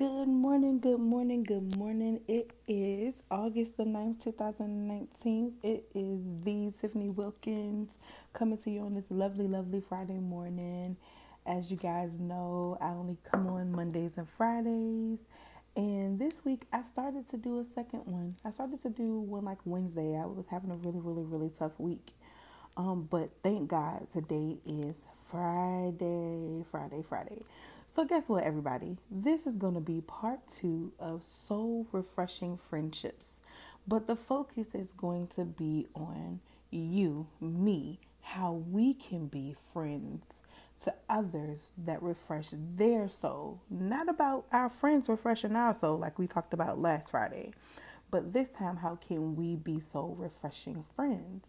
Good morning, good morning, good morning. It is August the 9th, 2019. It is the Tiffany Wilkins coming to you on this lovely, lovely Friday morning. As you guys know, I only come on Mondays and Fridays. And this week I started to do a second one. I started to do one like Wednesday. I was having a really, really, really tough week. Um, but thank God today is Friday, Friday, Friday. So, guess what, everybody? This is going to be part two of soul refreshing friendships. But the focus is going to be on you, me, how we can be friends to others that refresh their soul. Not about our friends refreshing our soul, like we talked about last Friday, but this time, how can we be soul refreshing friends?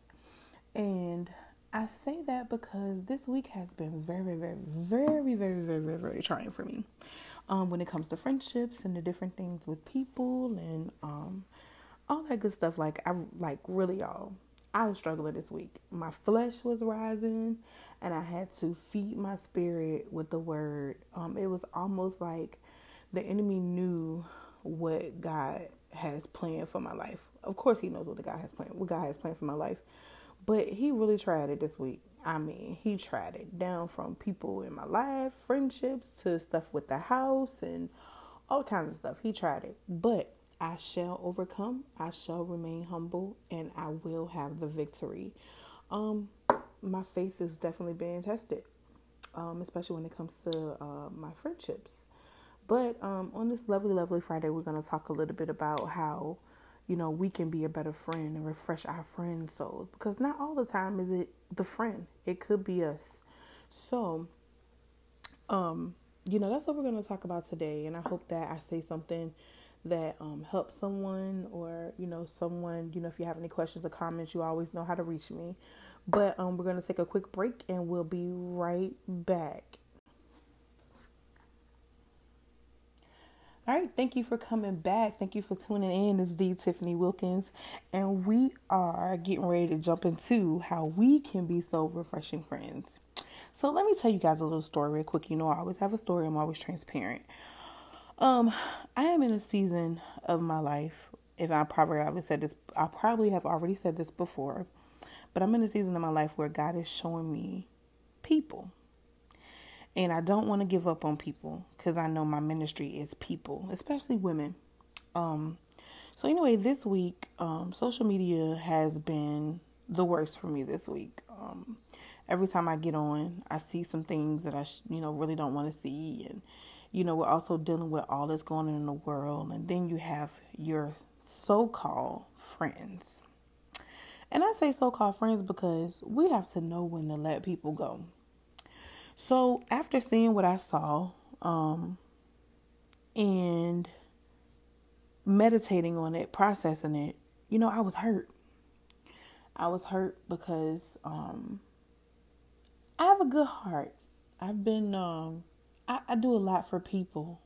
And I say that because this week has been very, very, very, very, very, very, very trying for me. Um, when it comes to friendships and the different things with people and um, all that good stuff. Like I like really y'all. I was struggling this week. My flesh was rising, and I had to feed my spirit with the word. Um, it was almost like the enemy knew what God has planned for my life. Of course, He knows what the God has planned. What God has planned for my life. But he really tried it this week. I mean, he tried it down from people in my life, friendships, to stuff with the house and all kinds of stuff. He tried it. But I shall overcome, I shall remain humble, and I will have the victory. Um, my faith is definitely being tested, um, especially when it comes to uh, my friendships. But um, on this lovely, lovely Friday, we're going to talk a little bit about how you know, we can be a better friend and refresh our friends' souls because not all the time is it the friend, it could be us. So, um, you know, that's what we're going to talk about today. And I hope that I say something that um, helps someone or, you know, someone, you know, if you have any questions or comments, you always know how to reach me. But um, we're going to take a quick break and we'll be right back. All right, thank you for coming back. Thank you for tuning in. This is D. Tiffany Wilkins, and we are getting ready to jump into how we can be so refreshing friends. So let me tell you guys a little story real quick. You know, I always have a story. I'm always transparent. Um, I am in a season of my life. If I probably haven't said this, I probably have already said this before, but I'm in a season of my life where God is showing me people and I don't want to give up on people because I know my ministry is people, especially women. Um, so anyway, this week, um, social media has been the worst for me this week. Um, every time I get on, I see some things that I, sh- you know, really don't want to see, and you know, we're also dealing with all that's going on in the world, and then you have your so-called friends. And I say so-called friends because we have to know when to let people go. So after seeing what I saw, um, and meditating on it, processing it, you know, I was hurt. I was hurt because um, I have a good heart. I've been, um, I, I do a lot for people.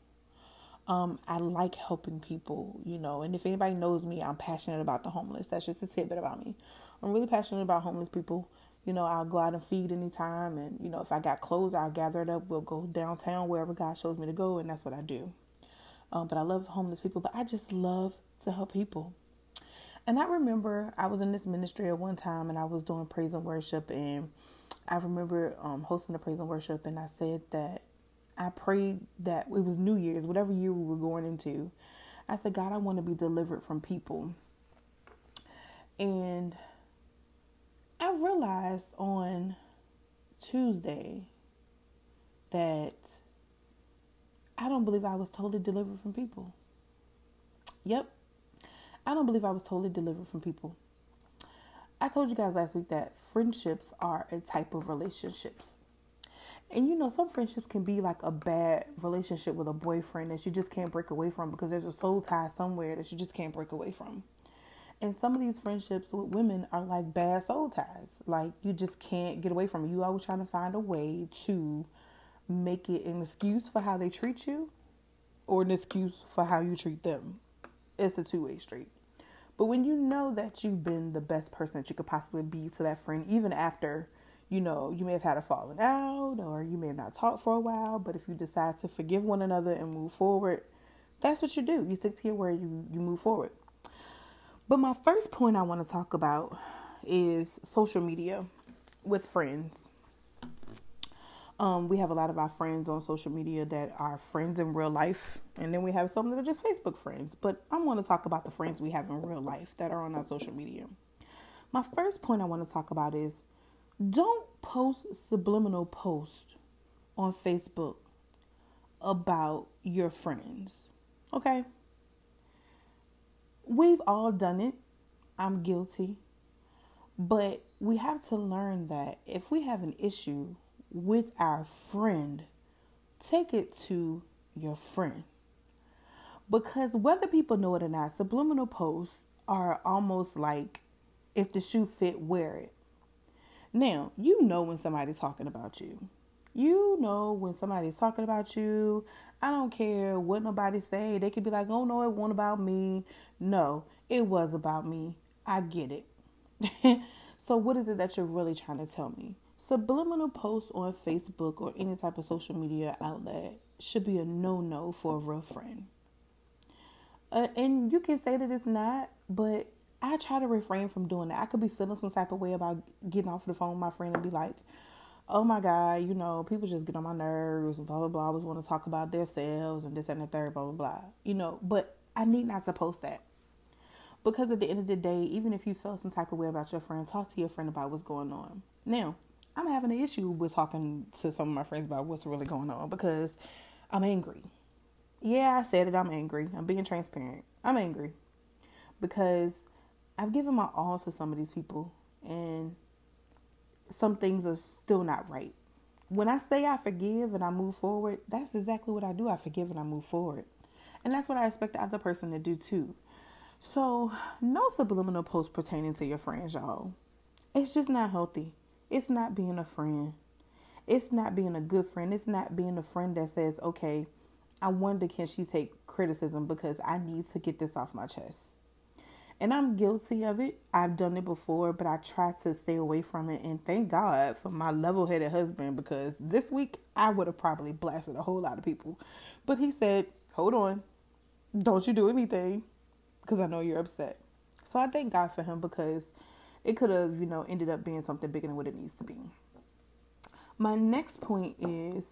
Um, I like helping people, you know, and if anybody knows me, I'm passionate about the homeless. That's just a tidbit about me. I'm really passionate about homeless people. You know, I'll go out and feed anytime. And, you know, if I got clothes, I'll gather it up. We'll go downtown, wherever God shows me to go. And that's what I do. Um, but I love homeless people. But I just love to help people. And I remember I was in this ministry at one time and I was doing praise and worship. And I remember um, hosting the praise and worship. And I said that I prayed that it was New Year's, whatever year we were going into. I said, God, I want to be delivered from people. And I realized on Tuesday that I don't believe I was totally delivered from people. Yep. I don't believe I was totally delivered from people. I told you guys last week that friendships are a type of relationships. And you know, some friendships can be like a bad relationship with a boyfriend that you just can't break away from because there's a soul tie somewhere that you just can't break away from. And some of these friendships with women are like bad soul ties. Like you just can't get away from it. You always trying to find a way to make it an excuse for how they treat you or an excuse for how you treat them. It's a two way street. But when you know that you've been the best person that you could possibly be to that friend, even after, you know, you may have had a falling out or you may have not talked for a while, but if you decide to forgive one another and move forward, That's what you do. You stick to your word, you, you move forward. But my first point I want to talk about is social media with friends. Um, we have a lot of our friends on social media that are friends in real life, and then we have some that are just Facebook friends. But I want to talk about the friends we have in real life that are on our social media. My first point I want to talk about is don't post subliminal posts on Facebook about your friends. Okay? We've all done it. I'm guilty. But we have to learn that if we have an issue with our friend, take it to your friend. Because whether people know it or not, subliminal posts are almost like if the shoe fit, wear it. Now, you know when somebody's talking about you. You know when somebody's talking about you. I don't care what nobody say. They could be like, "Oh no, it wasn't about me." No, it was about me. I get it. so, what is it that you're really trying to tell me? Subliminal posts on Facebook or any type of social media outlet should be a no-no for a real friend. Uh, and you can say that it's not, but I try to refrain from doing that. I could be feeling some type of way about getting off the phone with my friend and be like, oh my God, you know, people just get on my nerves and blah, blah, blah. I always want to talk about their selves and this and the third, blah, blah, blah. You know, but I need not to post that. Because at the end of the day, even if you feel some type of way about your friend, talk to your friend about what's going on. Now, I'm having an issue with talking to some of my friends about what's really going on because I'm angry. Yeah, I said it. I'm angry. I'm being transparent. I'm angry because I've given my all to some of these people and some things are still not right. When I say I forgive and I move forward, that's exactly what I do. I forgive and I move forward. And that's what I expect the other person to do too. So, no subliminal posts pertaining to your friends, y'all. It's just not healthy. It's not being a friend. It's not being a good friend. It's not being a friend that says, okay, I wonder can she take criticism because I need to get this off my chest. And I'm guilty of it. I've done it before, but I try to stay away from it. And thank God for my level headed husband because this week I would have probably blasted a whole lot of people. But he said, hold on, don't you do anything because I know you're upset. So I thank God for him because it could have, you know, ended up being something bigger than what it needs to be. My next point is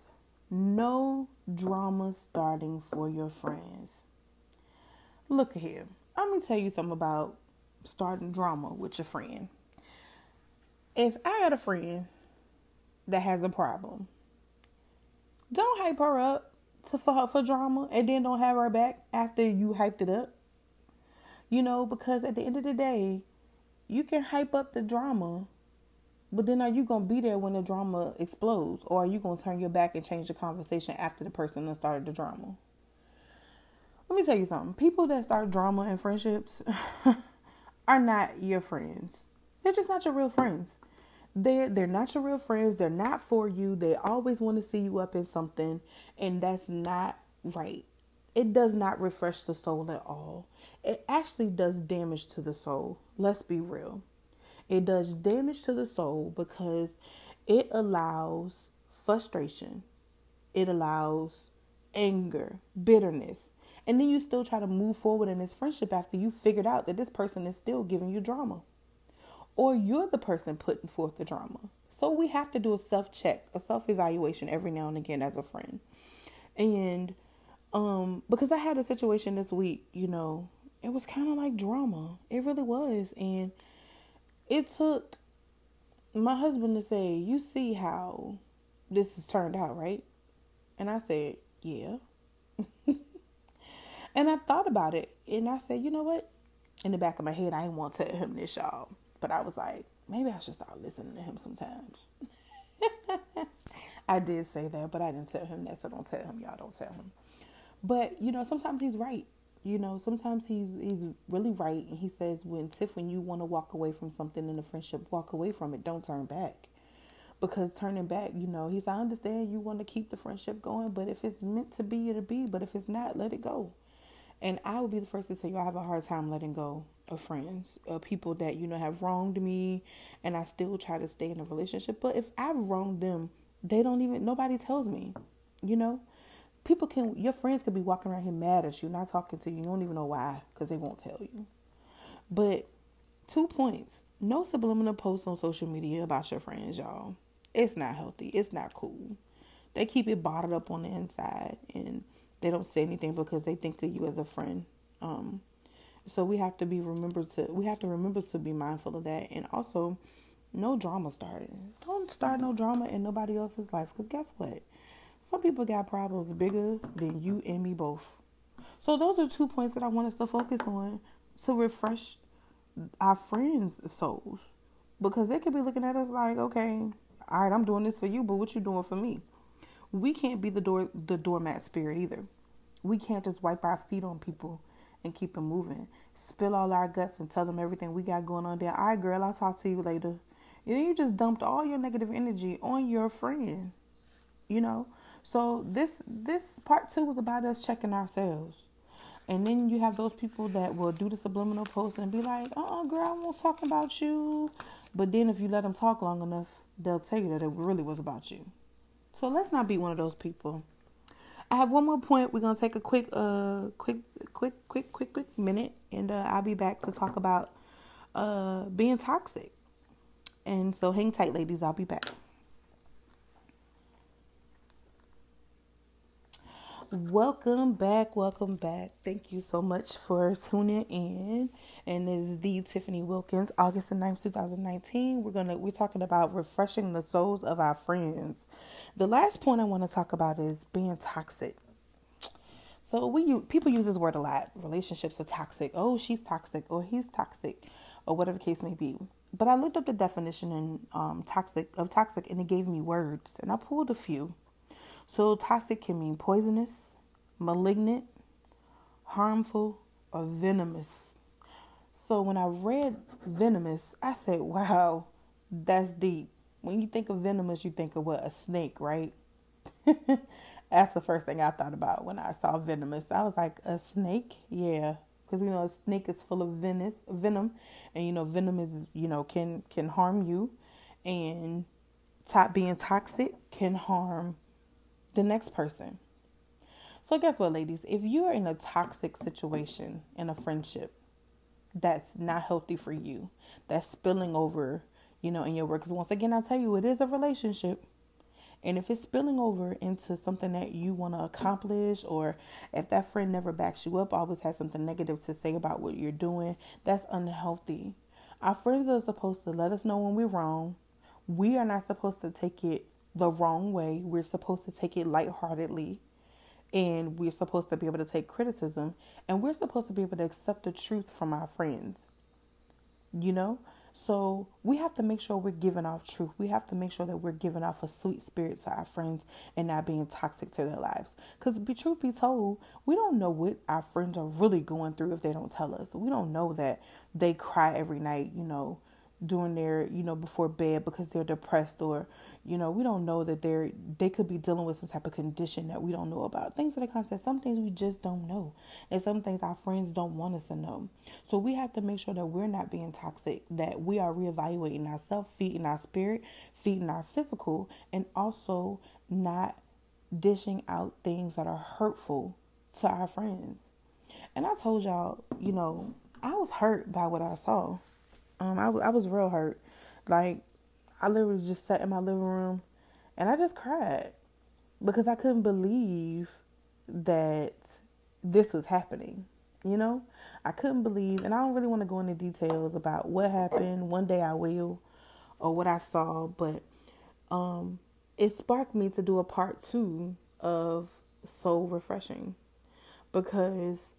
no drama starting for your friends. Look here. I'm gonna tell you something about starting drama with your friend. If I got a friend that has a problem, don't hype her up to for for drama and then don't have her back after you hyped it up. You know, because at the end of the day, you can hype up the drama, but then are you gonna be there when the drama explodes, or are you gonna turn your back and change the conversation after the person that started the drama? Let me tell you something. People that start drama and friendships are not your friends. They're just not your real friends. They're they're not your real friends. They're not for you. They always want to see you up in something, and that's not right. It does not refresh the soul at all. It actually does damage to the soul. Let's be real. It does damage to the soul because it allows frustration. It allows anger, bitterness, and then you still try to move forward in this friendship after you figured out that this person is still giving you drama. Or you're the person putting forth the drama. So we have to do a self check, a self evaluation every now and again as a friend. And um, because I had a situation this week, you know, it was kind of like drama. It really was. And it took my husband to say, You see how this has turned out, right? And I said, Yeah. And I thought about it and I said, you know what? In the back of my head, I didn't want to tell him this, y'all. But I was like, maybe I should start listening to him sometimes. I did say that, but I didn't tell him that, so don't tell him, y'all. Don't tell him. But you know, sometimes he's right. You know, sometimes he's he's really right, and he says, "When Tiff, when you want to walk away from something in a friendship, walk away from it. Don't turn back." Because turning back, you know, he's. I understand you want to keep the friendship going, but if it's meant to be, it'll be. But if it's not, let it go. And I will be the first to tell you I have a hard time letting go of friends, of people that, you know, have wronged me and I still try to stay in a relationship. But if I've wronged them, they don't even nobody tells me, you know? people can your friends could be walking around here mad at you, not talking to you. You don't even know why because they won't tell you. But two points: no subliminal posts on social media about your friends, y'all. It's not healthy. It's not cool. They keep it bottled up on the inside, and they don't say anything because they think of you as a friend. Um, so we have to be remembered to we have to remember to be mindful of that, and also no drama starting. Don't start no drama in nobody else's life because guess what? Some people got problems bigger than you and me both. So those are two points that I want us to focus on to refresh our friends' souls. Because they could be looking at us like, okay, all right, I'm doing this for you, but what you doing for me? We can't be the door the doormat spirit either. We can't just wipe our feet on people and keep them moving. Spill all our guts and tell them everything we got going on there. All right, girl, I'll talk to you later. And then you just dumped all your negative energy on your friend. You know? So this this part two was about us checking ourselves. And then you have those people that will do the subliminal post and be like, "Uh, girl, I won't talk about you." But then if you let them talk long enough, they'll tell you that it really was about you. So let's not be one of those people. I have one more point. We're gonna take a quick, uh, quick, quick, quick, quick, quick minute, and uh, I'll be back to talk about uh being toxic. And so hang tight, ladies. I'll be back. Welcome back, welcome back. Thank you so much for tuning in. And this is the Tiffany Wilkins, August the 9th, 2019. We're gonna we're talking about refreshing the souls of our friends. The last point I want to talk about is being toxic. So we people use this word a lot. Relationships are toxic. Oh, she's toxic, or he's toxic, or whatever case may be. But I looked up the definition in um, toxic of toxic, and it gave me words, and I pulled a few. So toxic can mean poisonous, malignant, harmful, or venomous. So when I read venomous, I said, wow, that's deep. When you think of venomous, you think of what? A snake, right? that's the first thing I thought about when I saw venomous. I was like, a snake? Yeah. Because you know a snake is full of venomous venom, and you know venom is you know can can harm you, and top being toxic can harm the next person. So, guess what, ladies? If you're in a toxic situation in a friendship that's not healthy for you, that's spilling over, you know, in your work, because once again, I tell you, it is a relationship. And if it's spilling over into something that you want to accomplish, or if that friend never backs you up, always has something negative to say about what you're doing, that's unhealthy. Our friends are supposed to let us know when we're wrong. We are not supposed to take it the wrong way. We're supposed to take it lightheartedly and we're supposed to be able to take criticism and we're supposed to be able to accept the truth from our friends you know? So we have to make sure we're giving off truth. We have to make sure that we're giving off a sweet spirit to our friends and not being toxic to their lives. Because be truth be told we don't know what our friends are really going through if they don't tell us. We don't know that they cry every night you know during their you know before bed because they're depressed or you know we don't know that they're they could be dealing with some type of condition that we don't know about. Things of the concept some things we just don't know and some things our friends don't want us to know. So we have to make sure that we're not being toxic that we are reevaluating ourselves feeding our spirit feeding our physical and also not dishing out things that are hurtful to our friends. And i told y'all you know i was hurt by what i saw um, I, I was real hurt. Like, I literally just sat in my living room and I just cried because I couldn't believe that this was happening. You know, I couldn't believe, and I don't really want to go into details about what happened. One day I will, or what I saw, but um, it sparked me to do a part two of Soul Refreshing because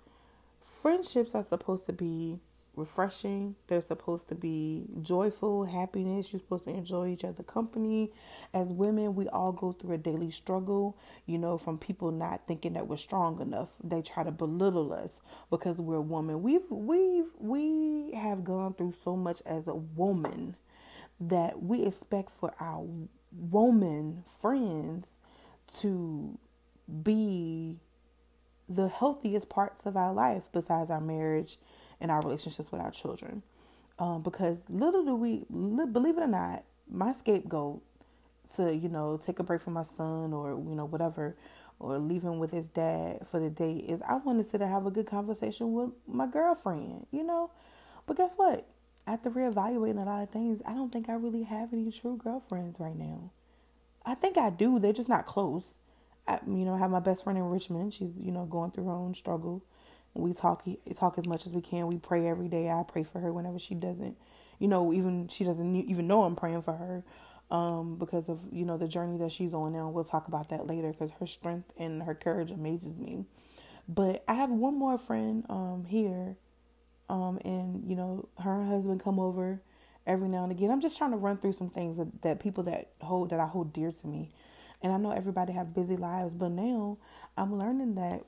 friendships are supposed to be refreshing. They're supposed to be joyful, happiness. You're supposed to enjoy each other company. As women, we all go through a daily struggle, you know, from people not thinking that we're strong enough. They try to belittle us because we're a woman. We've we've we have gone through so much as a woman that we expect for our woman friends to be the healthiest parts of our life besides our marriage in our relationships with our children. Um, because little do we, believe it or not, my scapegoat to, you know, take a break from my son or, you know, whatever, or leaving with his dad for the day is I want to have a good conversation with my girlfriend, you know? But guess what? After reevaluating a lot of things, I don't think I really have any true girlfriends right now. I think I do. They're just not close. I, you know, I have my best friend in Richmond. She's, you know, going through her own struggle. We talk talk as much as we can. We pray every day. I pray for her whenever she doesn't, you know, even she doesn't even know I'm praying for her um, because of you know the journey that she's on now. We'll talk about that later because her strength and her courage amazes me. But I have one more friend um, here, um, and you know her husband come over every now and again. I'm just trying to run through some things that, that people that hold that I hold dear to me. And I know everybody have busy lives, but now I'm learning that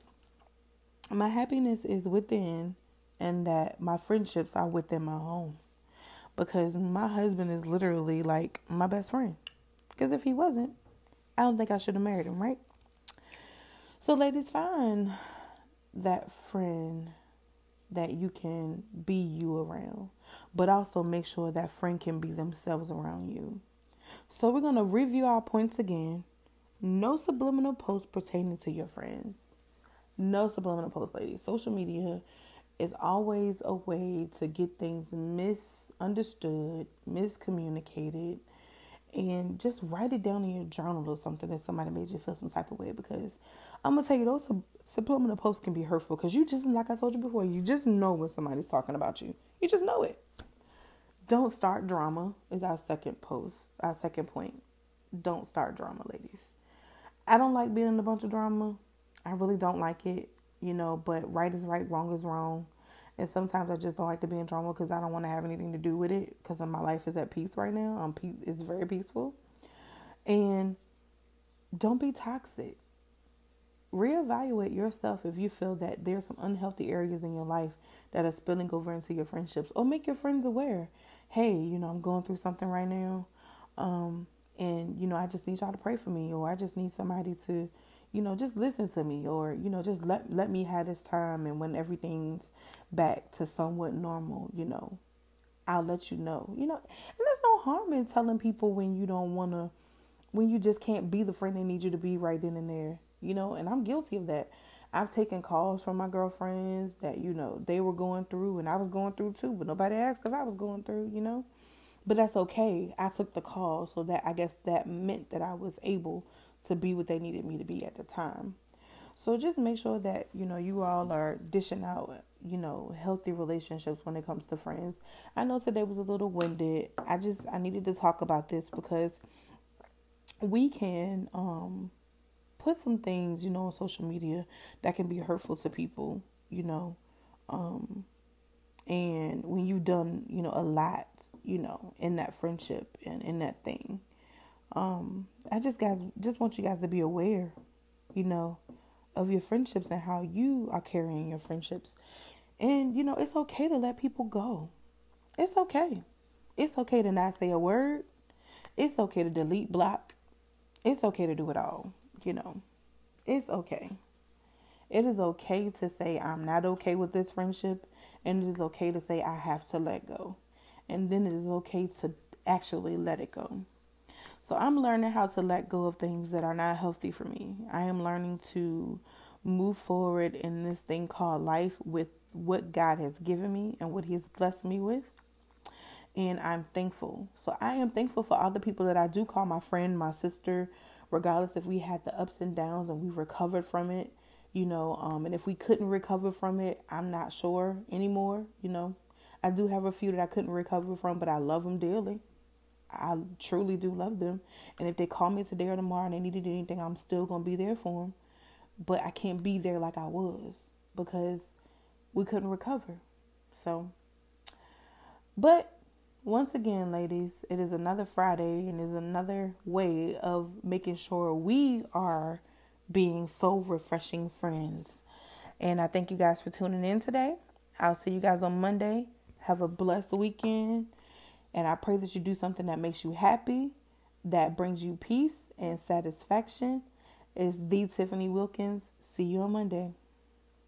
my happiness is within and that my friendships are within my home because my husband is literally like my best friend. Because if he wasn't, I don't think I should have married him, right? So, ladies, find that friend that you can be you around, but also make sure that friend can be themselves around you. So, we're going to review our points again. No subliminal posts pertaining to your friends. No subliminal posts, ladies. Social media is always a way to get things misunderstood, miscommunicated, and just write it down in your journal or something that somebody made you feel some type of way because I'm gonna tell you those subliminal posts can be hurtful because you just like I told you before, you just know when somebody's talking about you. You just know it. Don't start drama is our second post, our second point. Don't start drama, ladies. I don't like being in a bunch of drama. I really don't like it, you know, but right is right, wrong is wrong. And sometimes I just don't like to be in drama because I don't want to have anything to do with it because my life is at peace right now. I'm pe- it's very peaceful. And don't be toxic. Reevaluate yourself if you feel that there's some unhealthy areas in your life that are spilling over into your friendships or make your friends aware. Hey, you know, I'm going through something right now. Um, and you know, I just need y'all to pray for me or I just need somebody to you know, just listen to me or, you know, just let let me have this time and when everything's back to somewhat normal, you know, I'll let you know. You know, and there's no harm in telling people when you don't wanna when you just can't be the friend they need you to be right then and there. You know, and I'm guilty of that. I've taken calls from my girlfriends that, you know, they were going through and I was going through too, but nobody asked if I was going through, you know. But that's okay. I took the call so that I guess that meant that I was able to be what they needed me to be at the time. So just make sure that, you know, you all are dishing out, you know, healthy relationships when it comes to friends. I know today was a little winded. I just I needed to talk about this because we can um put some things, you know, on social media that can be hurtful to people, you know. Um and when you've done, you know, a lot, you know, in that friendship and in that thing um, I just guys just want you guys to be aware, you know, of your friendships and how you are carrying your friendships. And you know, it's okay to let people go. It's okay. It's okay to not say a word. It's okay to delete block. It's okay to do it all, you know. It's okay. It is okay to say I'm not okay with this friendship and it is okay to say I have to let go. And then it is okay to actually let it go. So I'm learning how to let go of things that are not healthy for me. I am learning to move forward in this thing called life with what God has given me and what He has blessed me with. And I'm thankful. So I am thankful for all the people that I do call my friend, my sister, regardless if we had the ups and downs and we recovered from it, you know. Um, and if we couldn't recover from it, I'm not sure anymore, you know. I do have a few that I couldn't recover from, but I love them dearly. I truly do love them. And if they call me today or tomorrow and they needed anything, I'm still going to be there for them. But I can't be there like I was because we couldn't recover. So, but once again, ladies, it is another Friday and is another way of making sure we are being so refreshing friends. And I thank you guys for tuning in today. I'll see you guys on Monday. Have a blessed weekend. And I pray that you do something that makes you happy, that brings you peace and satisfaction. It's the Tiffany Wilkins. See you on Monday.